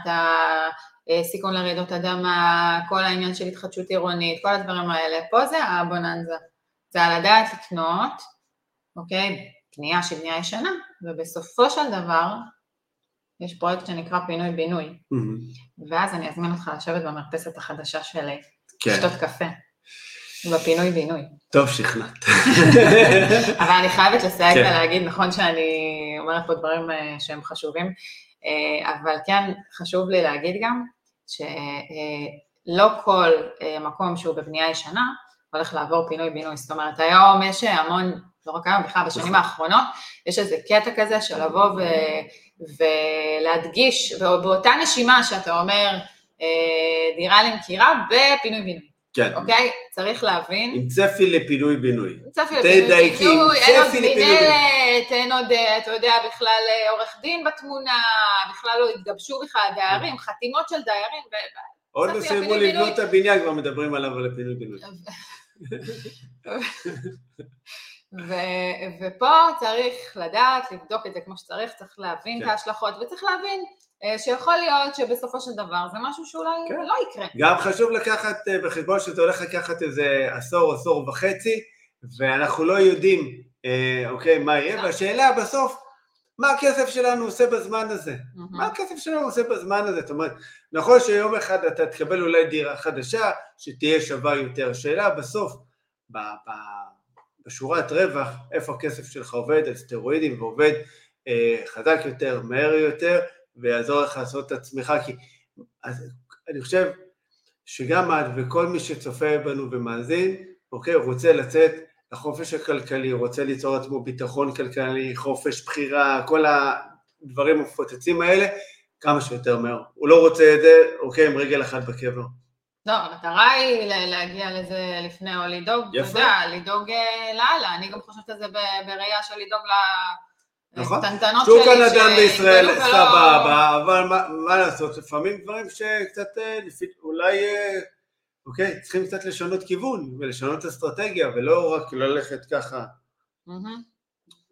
[SPEAKER 1] הסיכון לרעידות אדמה, כל העניין של התחדשות עירונית, כל הדברים האלה, פה זה הבוננזה. זה על הדעת לקנות, אוקיי? בנייה שהיא בנייה ישנה, ובסופו של דבר יש פרויקט שנקרא פינוי-בינוי,
[SPEAKER 2] מהמם.
[SPEAKER 1] ואז אני אזמין אותך לשבת במרפסת החדשה שלי,
[SPEAKER 2] כן,
[SPEAKER 1] לשתות קפה, בפינוי-בינוי.
[SPEAKER 2] טוב שכנעת.
[SPEAKER 1] אבל אני חייבת לסייג
[SPEAKER 2] כן.
[SPEAKER 1] ולהגיד, נכון שאני אומרת פה דברים אה, שהם חשובים, אה, אבל כן חשוב לי להגיד גם שלא כל אה, מקום שהוא בבנייה ישנה הולך לעבור פינוי-בינוי. זאת אומרת, היום יש המון, לא רק היום, בכלל בשנים
[SPEAKER 2] נכון.
[SPEAKER 1] האחרונות, יש איזה קטע כזה של לבוא ו, ולהדגיש, באותה נשימה שאתה אומר דירה למכירה בפינוי-בינוי,
[SPEAKER 2] כן,
[SPEAKER 1] אוקיי? צריך להבין
[SPEAKER 2] עם צפי לפינוי-בינוי.
[SPEAKER 1] צפי
[SPEAKER 2] תדייקי,
[SPEAKER 1] לפינוי-בינוי, אין עוד
[SPEAKER 2] צפי לפינוי-בינוי.
[SPEAKER 1] מנהלת, אין עוד, אה, אתה יודע, בכלל אה, עורך דין בתמונה, בכלל לא התגבשו בכלל דיירים, חתימות של דיירים,
[SPEAKER 2] עוד לא
[SPEAKER 1] צפי
[SPEAKER 2] סיימו. לבנות את הבניין, כבר מדברים עליו על הפינוי-בינוי.
[SPEAKER 1] ו- ופה צריך לדעת, לבדוק את זה כמו שצריך, צריך להבין
[SPEAKER 2] כן.
[SPEAKER 1] את ההשלכות, וצריך להבין אה, שיכול להיות שבסופו של דבר זה משהו שאולי
[SPEAKER 2] כן.
[SPEAKER 1] לא יקרה.
[SPEAKER 2] גם חשוב לקחת אה, בחשבון שזה הולך לקחת איזה עשור, עשור וחצי, ואנחנו לא יודעים, אה, אוקיי, מה יהיה, והשאלה בסוף, מה הכסף שלנו עושה בזמן הזה? מה הכסף שלנו עושה בזמן הזה? זאת אומרת, נכון שיום אחד אתה תקבל אולי דירה חדשה, שתהיה שווה יותר. השאלה בסוף, ב- ב- בשורת רווח, איפה הכסף שלך עובד על סטרואידים ועובד אה, חזק יותר, מהר יותר, ויעזור לך לעשות את עצמך, כי אז אני חושב שגם את וכל מי שצופה בנו ומאזין, אוקיי, רוצה לצאת לחופש הכלכלי, רוצה ליצור לעצמו ביטחון כלכלי, חופש בחירה, כל הדברים המפוצצים האלה, כמה שיותר מהר. הוא לא רוצה את זה, אוקיי, עם רגל אחת בקבר.
[SPEAKER 1] לא, המטרה היא ל- להגיע לזה לפני, או לדאוג, אתה. יודע, לדאוג אה, לאללה, אני גם חושבת על זה בראייה של לדאוג
[SPEAKER 2] נכון.
[SPEAKER 1] לקטנטנות שלי.
[SPEAKER 2] שוק הנדל"ן
[SPEAKER 1] ש-
[SPEAKER 2] בישראל
[SPEAKER 1] ולא-
[SPEAKER 2] סבבה, אבל מה, לעשות, לפעמים דברים שקצת אה, אולי, אה, אוקיי, צריכים קצת לשנות כיוון ולשנות אסטרטגיה, ולא רק ללכת ככה.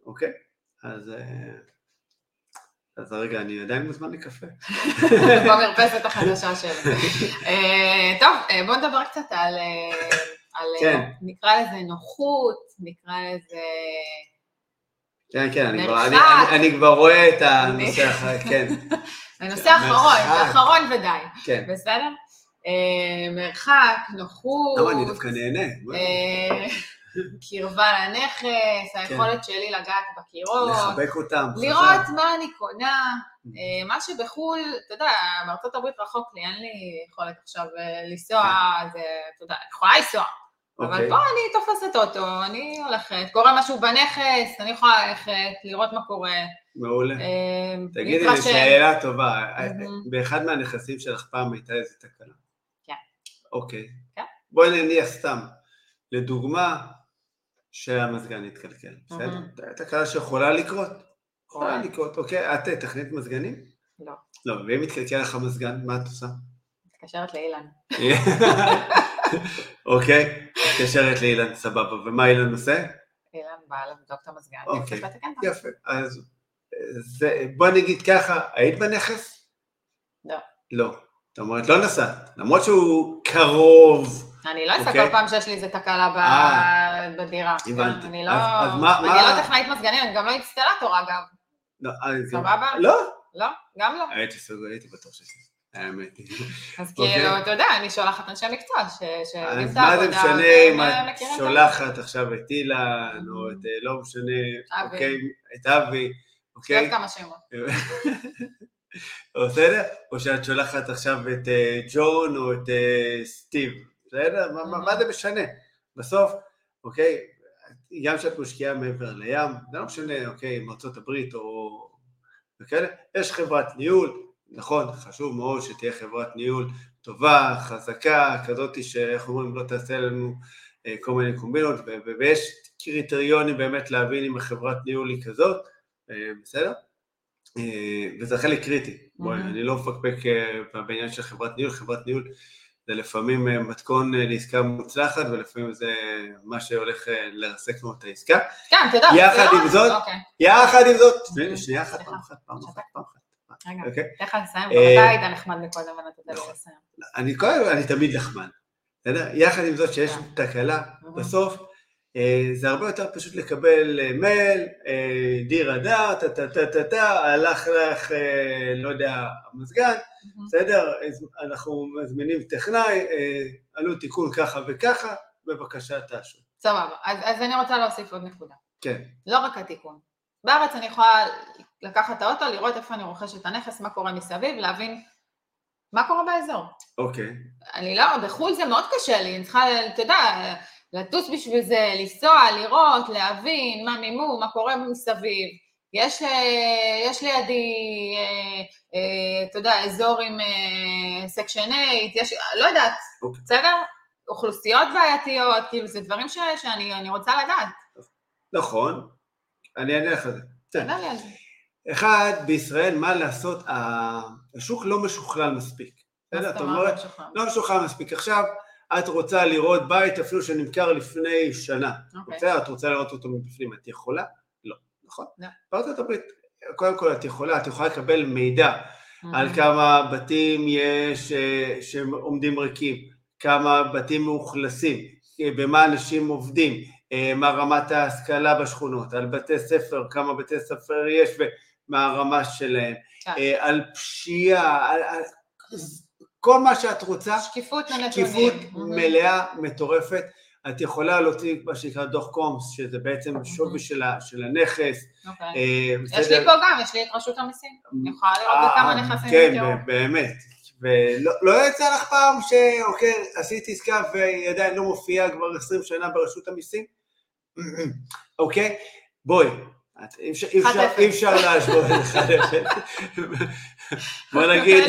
[SPEAKER 2] אוקיי? אז, אה, אז רגע, אני עדיין מוזמן לקפה.
[SPEAKER 1] במרפסת החדשה שלי. טוב, בוא נדבר קצת על,
[SPEAKER 2] כן.
[SPEAKER 1] נקרא לזה נוחות, נקרא לזה...
[SPEAKER 2] כן, כן, אני כבר, אני. אני, אני כבר רואה את הנושא אחר, כן,
[SPEAKER 1] הנושא האחרון. האחרון ודי,
[SPEAKER 2] כן.
[SPEAKER 1] בסדר? אה, מרחק, נוחות,
[SPEAKER 2] למה אני דווקא נהנה?
[SPEAKER 1] אה, קרבה לנכס, היכולת שלי לגעת בקירות,
[SPEAKER 2] לחבק אותם,
[SPEAKER 1] לראות. מה אני קונה, אה, מה שבחו"ל, אתה יודע, בארצות הברית רחוק לי, אין לי יכולת עכשיו לנסוע, זה, אתה יודע, יכולה לנסוע, אבל
[SPEAKER 2] אוקיי.
[SPEAKER 1] פה אני תופסת אוטו, אני הולכת, קורה משהו בנכס, אני יכולה ללכת, לראות מה קורה,
[SPEAKER 2] מעולה.
[SPEAKER 1] אה,
[SPEAKER 2] תגידי לי. שאלה טובה. באחד מהנכסים שלך פעם הייתה איזה תקלה?
[SPEAKER 1] כן.
[SPEAKER 2] אוקיי.
[SPEAKER 1] כן.
[SPEAKER 2] בואי נניח סתם, לדוגמה, שהמזגן התקלקל, בסדר? תקלה שיכולה לקרות, יכולה
[SPEAKER 1] קורה.
[SPEAKER 2] לקרות, אוקיי? את תכנית מזגנים?
[SPEAKER 1] לא,
[SPEAKER 2] לא, ואם מתקלקל לך מזגן, מה את עושה?
[SPEAKER 1] מתקשרת לאילן.
[SPEAKER 2] אוקיי, מתקשרת לאילן, סבבה, ומה אילן עושה?
[SPEAKER 1] אילן בא לבדוק את המזגן,
[SPEAKER 2] אוקיי. יפה, אז זה, בוא נגיד ככה, היית בנכס?
[SPEAKER 1] לא.
[SPEAKER 2] לא. זאת אומרת, לא נסעת, למרות שהוא קרוב.
[SPEAKER 1] אני לא אעשה
[SPEAKER 2] אוקיי.
[SPEAKER 1] כל פעם שיש לי איזה תקלה
[SPEAKER 2] אה.
[SPEAKER 1] בדירה.
[SPEAKER 2] הבנתי.
[SPEAKER 1] אני לא... טכנאית מזגנים, אני גם לא אינסטלטור אגב.
[SPEAKER 2] לא, אז-
[SPEAKER 1] סבבה?
[SPEAKER 2] לא.
[SPEAKER 1] לא, גם לא.
[SPEAKER 2] הייתי בטוח שיש לי. האמת.
[SPEAKER 1] אז
[SPEAKER 2] אוקיי.
[SPEAKER 1] כאילו, אתה יודע, אני שולחת אנשי מקצוע ש- שיודעים
[SPEAKER 2] אז מה זה. משנה אם
[SPEAKER 1] אה,
[SPEAKER 2] את שולחת עכשיו את אילן, או את, אה, לא משנה. אוקיי, את אבי,
[SPEAKER 1] יש
[SPEAKER 2] אוקיי?
[SPEAKER 1] עוד כמה שמות.
[SPEAKER 2] או בסדר? או שאת שולחת עכשיו את אה, ג'ון או את סטיב, בסדר? מה- זה משנה? בסוף, אוקיי, גם כשאת משקיעה מעבר לים, זה לא משנה, אוקיי, עם ארצות הברית או וכאלה, יש חברת ניהול, נכון, חשוב מאוד שתהיה חברת ניהול טובה, חזקה, כזאת שאיך אומרים, לא תעשה לנו אה, כל מיני קומבינות, ויש קריטריונים באמת להבין אם החברת ניהול היא כזאת, אה, בסדר? אה, וזה חלק קריטי, בואי,
[SPEAKER 1] מהמם.
[SPEAKER 2] אני לא מפקפק בעניין של חברת ניהול, חברת ניהול זה לפעמים מתכון לעסקה מוצלחת, ולפעמים זה מה שהולך לרסק לנו את העסקה.
[SPEAKER 1] כן, אתה יודע.
[SPEAKER 2] יחד
[SPEAKER 1] לא-
[SPEAKER 2] עם זאת-
[SPEAKER 1] אוקיי,
[SPEAKER 2] יחד עם זאת, שנייה, שנייה אחת. פעם אחת, פעם אחת, פעם אחת,
[SPEAKER 1] רגע,
[SPEAKER 2] אוקיי?
[SPEAKER 1] תן לך לסיים,
[SPEAKER 2] אה,
[SPEAKER 1] אתה היית נחמד מקודם ונתת לי. לסיים.
[SPEAKER 2] אני תמיד נחמד? יחד עם זאת שיש
[SPEAKER 1] כן.
[SPEAKER 2] תקלה. בסוף אה, זה הרבה יותר פשוט לקבל אה, מייל, דיר הדר, טה טה טה טה טה, הלך לך, לא יודע, המזגן, בסדר? אנחנו מזמינים טכנאי, עלו תיקון ככה וככה, בבקשה תאשרו.
[SPEAKER 1] סבבה, אז אני רוצה להוסיף עוד נקודה.
[SPEAKER 2] כן.
[SPEAKER 1] לא רק התיקון. בארץ אני יכולה לקחת את האוטו, לראות איפה אני רוכשת את הנכס, מה קורה מסביב, להבין מה קורה באזור.
[SPEAKER 2] אוקיי.
[SPEAKER 1] אני לא, בחו"ל זה מאוד קשה לי, אני צריכה, אתה יודע, לטוס בשביל זה, לנסוע, לראות, להבין מה מימו, מה קורה מסביב. יש, אה, יש לידי, אה, אה, אתה יודע, אזור עם סקשן 8, יש, לא יודעת, okay. אוקיי. בסדר? אוכלוסיות בעייתיות, כאילו זה דברים ש, שאני רוצה לדעת.
[SPEAKER 2] נכון, אני אענה לך על זה. תענה לי על זה. אחד, בישראל, מה לעשות, השוק לא משוכלל מספיק. בסדר? את אומרת, לא משוכלל מספיק. עכשיו, את רוצה לראות בית אפילו שנמכר לפני שנה. אוקיי. בסדר? את רוצה לראות אותו מבפנים, את יכולה? לא, נכון? לא. בארצות הברית, קודם כל את יכולה, את יכולה לקבל מידע mm-hmm. על כמה בתים יש אה, שעומדים ריקים, כמה בתים מאוכלסים, אה, במה אנשים עובדים, מה רמת ההשכלה בשכונות, על בתי ספר, כמה בתי ספר יש ומה הרמה שלהם, כן. על פשיעה, על, על, כל מה שאת רוצה,
[SPEAKER 1] שקיפות
[SPEAKER 2] שקיפות מלאה, מטורפת. את יכולה להוציא מה שנקרא דוח קומס, שזה בעצם שווי של, של הנכס.
[SPEAKER 1] אוקיי. אה, יש לי פה גם, יש לי את רשות המיסים. אני יכולה לראות בכמה אה, נכסים
[SPEAKER 2] כן, באמת. ולא לא יצא לך פעם שאוקיי, עשיתי עסקה והיא עדיין לא מופיעה כבר 20 שנה ברשות המיסים? אוקיי? בואי, אי אפשר להשוות אחד אפס. בוא נגיד,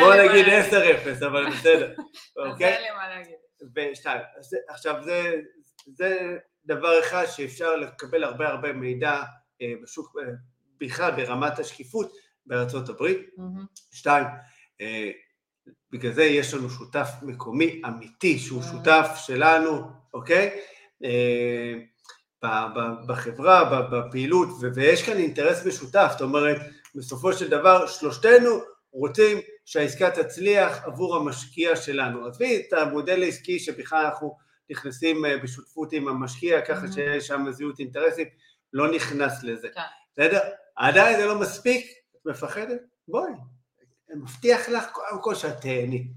[SPEAKER 2] בוא נגיד עשר אפס, אבל בסדר,
[SPEAKER 1] אוקיי? אין לי מה להגיד.
[SPEAKER 2] ושתיים, עכשיו זה דבר אחד שאפשר לקבל הרבה הרבה מידע אה, בשוק, אה, בכלל ברמת השקיפות בארצות הברית. שתיים, בגלל זה יש לנו שותף מקומי אמיתי שהוא שותף שלנו, אוקיי? בחברה, בפעילות, ויש כאן אינטרס משותף, זאת אומרת, בסופו של דבר שלושתנו רוצים שהעסקה תצליח עבור המשקיע שלנו. עזבי את המודל העסקי שבכלל אנחנו נכנסים אה, בשותפות עם המשקיע, ככה. שיש שם זהות אינטרסים, לא נכנס לזה. כן. בסדר? עדיין זה לא מספיק, את מפחדת? בואי, מבטיח לך קודם כל שאת תהני.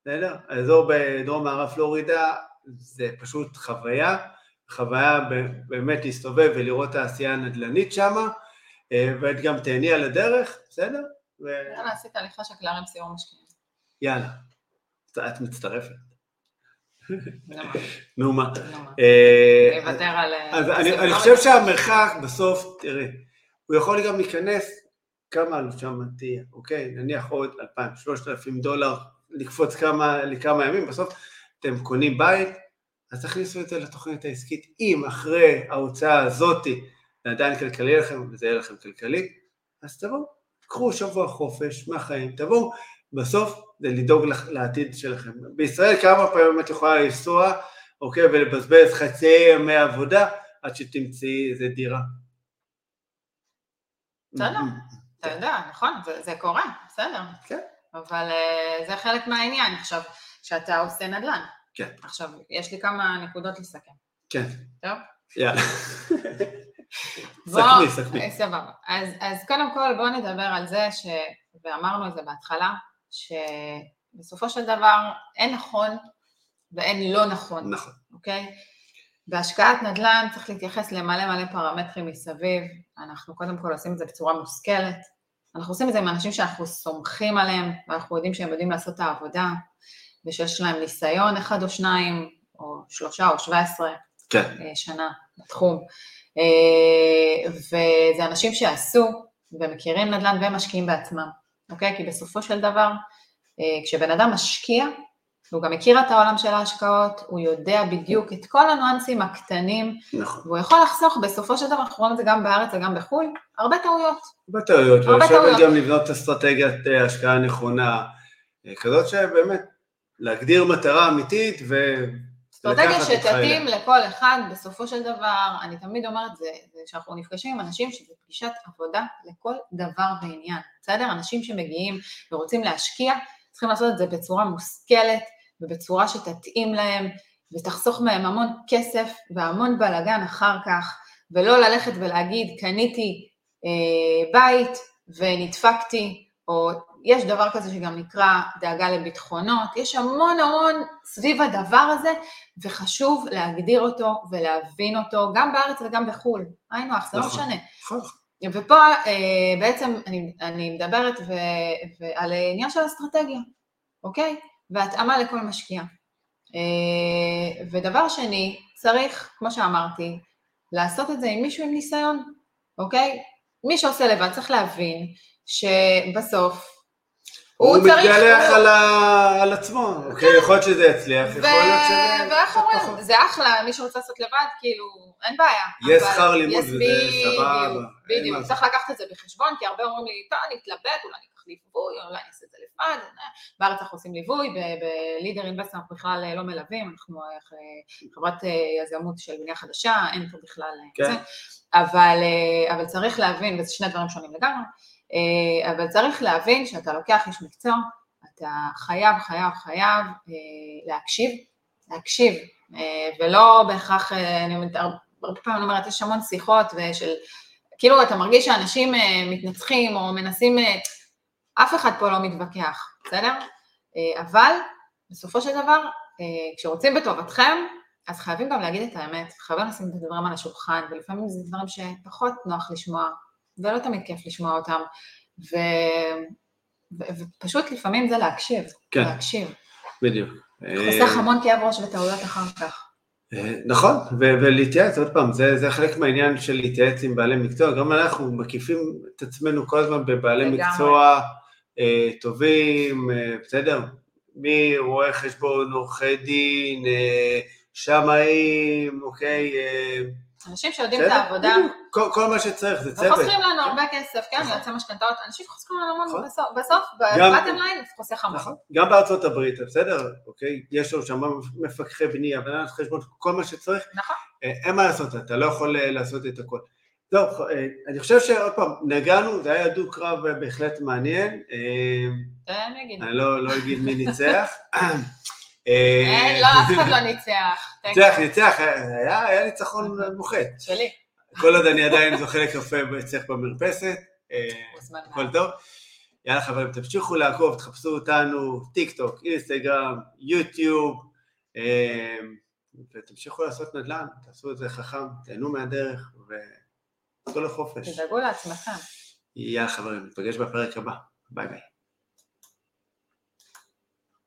[SPEAKER 2] בסדר? האזור בדרום מערב פלורידה זה פשוט חוויה. חוויה באמת להסתובב ולראות את העשייה הנדל"נית שם, אה, ואת גם תהני על הדרך, בסדר?
[SPEAKER 1] יאללה, עשית הליכה שקלר עם סיור משקיעים.
[SPEAKER 2] יאללה, את מצטרפת.
[SPEAKER 1] נו
[SPEAKER 2] מה.
[SPEAKER 1] אה, על...
[SPEAKER 2] אז אני חושב שהמרחק בסוף, תראי, הוא יכול גם להיכנס, כמה עלות שם תהיה, אוקיי? נניח עוד 2,000, 3,000 דולר, לקפוץ לכמה ימים, בסוף אתם קונים בית, אז תכניסו את זה לתוכנית העסקית. אם אחרי ההוצאה הזאתי זה עדיין כלכלי לכם, וזה יהיה לכם כלכלי, אז תבואו, קחו שבוע חופש מהחיים, תבואו, בסוף זה לדאוג לעתיד שלכם. בישראל כמה פעמים את יכולה לנסוע, אוקיי, ולבזבז חצי ימי עבודה עד שתמצאי איזה דירה.
[SPEAKER 1] בסדר, אתה יודע, נכון, זה קורה, בסדר.
[SPEAKER 2] כן.
[SPEAKER 1] אבל אה, זה חלק מהעניין עכשיו, שאתה עושה נדל"ן.
[SPEAKER 2] כן.
[SPEAKER 1] עכשיו, יש לי כמה נקודות לסכם.
[SPEAKER 2] כן.
[SPEAKER 1] טוב?
[SPEAKER 2] יאללה. סכמי, סכמי.
[SPEAKER 1] אה, סבבה. אז, אז קודם כל בואו נדבר על זה, ש... ואמרנו את זה בהתחלה, שבסופו של דבר אין נכון ואין לא נכון.
[SPEAKER 2] נכון.
[SPEAKER 1] אוקיי? בהשקעת נדל"ן צריך להתייחס למלא מלא פרמטרים מסביב, אנחנו קודם כל עושים את זה בצורה מושכלת, אנחנו עושים את זה עם אנשים שאנחנו סומכים עליהם, ואנחנו יודעים שהם יודעים לעשות את העבודה, ושיש להם ניסיון אחד או שניים, או שלושה או שבע עשרה
[SPEAKER 2] כן.
[SPEAKER 1] אה, שנה בתחום. אה, וזה אנשים שעשו ומכירים נדל"ן ומשקיעים בעצמם, אוקיי? כי בסופו של דבר, אה, כשבן אדם משקיע, הוא גם מכיר את העולם של ההשקעות, הוא יודע בדיוק את כל הניואנסים הקטנים,
[SPEAKER 2] נכון.
[SPEAKER 1] והוא יכול לחסוך, בסופו של דבר, אנחנו רואים את זה גם בארץ וגם בחו"ל, הרבה טעויות.
[SPEAKER 2] הרבה טעויות, ולשבת גם לבנות אסטרטגיית השקעה נכונה, כזאת שבאמת להגדיר מטרה אמיתית ו...
[SPEAKER 1] אסטרטגיה שתתאים לכל אחד, בסופו של דבר, אני תמיד אומרת, זה, זה שאנחנו נפגשים עם אנשים שזה פגישת עבודה לכל דבר ועניין, בסדר? אנשים שמגיעים ורוצים להשקיע, צריכים לעשות את זה בצורה מושכלת ובצורה שתתאים להם, ותחסוך מהם המון כסף והמון בלאגן אחר כך, ולא ללכת ולהגיד קניתי אה, בית ונדפקתי, או יש דבר כזה שגם נקרא דאגה לביטחונות, יש המון המון סביב הדבר הזה, וחשוב להגדיר אותו ולהבין אותו, גם בארץ וגם בחו"ל. היינו אח, זה לא נכון, משנה. נכון. ופה אה, בעצם אני, אני מדברת ו, ועל עניין של אסטרטגיה, אוקיי? והתאמה לכל משקיע. אה, ודבר שני, צריך, כמו שאמרתי, לעשות את זה עם מישהו עם ניסיון, אוקיי? מי שעושה לבד צריך להבין שבסוף
[SPEAKER 2] הוא, הוא מתגלח על, ה... על עצמו, אוקיי, יכול להיות שזה יצליח, יכול להיות שזה...
[SPEAKER 1] ואיך אומרים, זה אחלה, מי שרוצה לעשות לבד, כאילו, אין בעיה.
[SPEAKER 2] יש שכר לימוד וזה סבבה.
[SPEAKER 1] בדיוק, צריך לקחת את זה בחשבון, כי הרבה אומרים לי, טוב, אני אתלבט, אולי אני אקח ליווי, אולי אני אעשה את זה לבד. בארץ אנחנו עושים ליווי, בלידר אינבסט אנחנו בכלל לא מלווים, אנחנו אה, חברת אה, יזמות של בנייה חדשה, אין פה בכלל... אה, כן. אבל צריך להבין, וזה שני דברים שונים לגמרי. אה, אבל צריך להבין שאתה לוקח איש מקצוע, אתה חייב, חייב, חייב אה, להקשיב, להקשיב, אה, ולא בהכרח, אני אומרת, הרבה פעמים אומרת, יש המון שיחות ושל, כאילו אתה מרגיש שאנשים מתנצחים או מנסים, אף אחד פה לא מתווכח, בסדר? אבל בסופו של דבר, כשרוצים בטובתכם, אז חייבים גם להגיד את האמת, חייבים לשים את הדברים על השולחן, ולפעמים זה דברים שפחות נוח לשמוע, ולא תמיד כיף לשמוע אותם, ו... ו... ופשוט לפעמים זה להקשיב, כן, להקשיב.
[SPEAKER 2] בדיוק.
[SPEAKER 1] חוסך המון כאב ראש וטעויות אחר כך.
[SPEAKER 2] אה, נכון, ו- ולהתייעץ, עוד פעם, זה, זה חלק מהעניין של להתייעץ עם בעלי מקצוע, גם אנחנו מקיפים את עצמנו כל הזמן בבעלי לגמרי. מקצוע אה, טובים, אה, בסדר? מרואה חשבון, עורכי דין, אה, שמאים, אוקיי, אה,
[SPEAKER 1] אנשים שיודעים את העבודה.
[SPEAKER 2] כל, כל מה שצריך זה צוות.
[SPEAKER 1] וחוסכים לנו הרבה כסף, כן, נכון. יועצי משכנתאות, אנשים חוסכים לנו המון נכון. בסוף, בסוף, בבטם ליין חוסך המון. נכון,
[SPEAKER 2] גם בארצות הברית, בסדר, אוקיי, יש לנו שם מפקחי בנייה, בניית חשבון, כל מה שצריך. נכון. אה, אין מה לעשות, אתה לא יכול אה, לעשות את הכל. טוב, אה, אני חושב שעוד פעם, נגענו, זה היה דו-קרב בהחלט מעניין. אני לא, לא אגיד מי ניצח.
[SPEAKER 1] לא, אף אחד לא ניצח.
[SPEAKER 2] ניצח, ניצח, היה ניצחון מוחץ.
[SPEAKER 1] שלי.
[SPEAKER 2] כל עוד אני עדיין זוכה לקפה אצלך במרפסת, הכל טוב. יאללה חברים, תמשיכו לעקוב, תחפשו אותנו, טיק טוק, אינסטגרם, יוטיוב, ותמשיכו לעשות נדל"ן, תעשו את זה חכם, תהנו מהדרך, ותצאו לחופש.
[SPEAKER 1] תדאגו לעצמכם.
[SPEAKER 2] יאללה חברים, נפגש בפרק הבא, ביי ביי.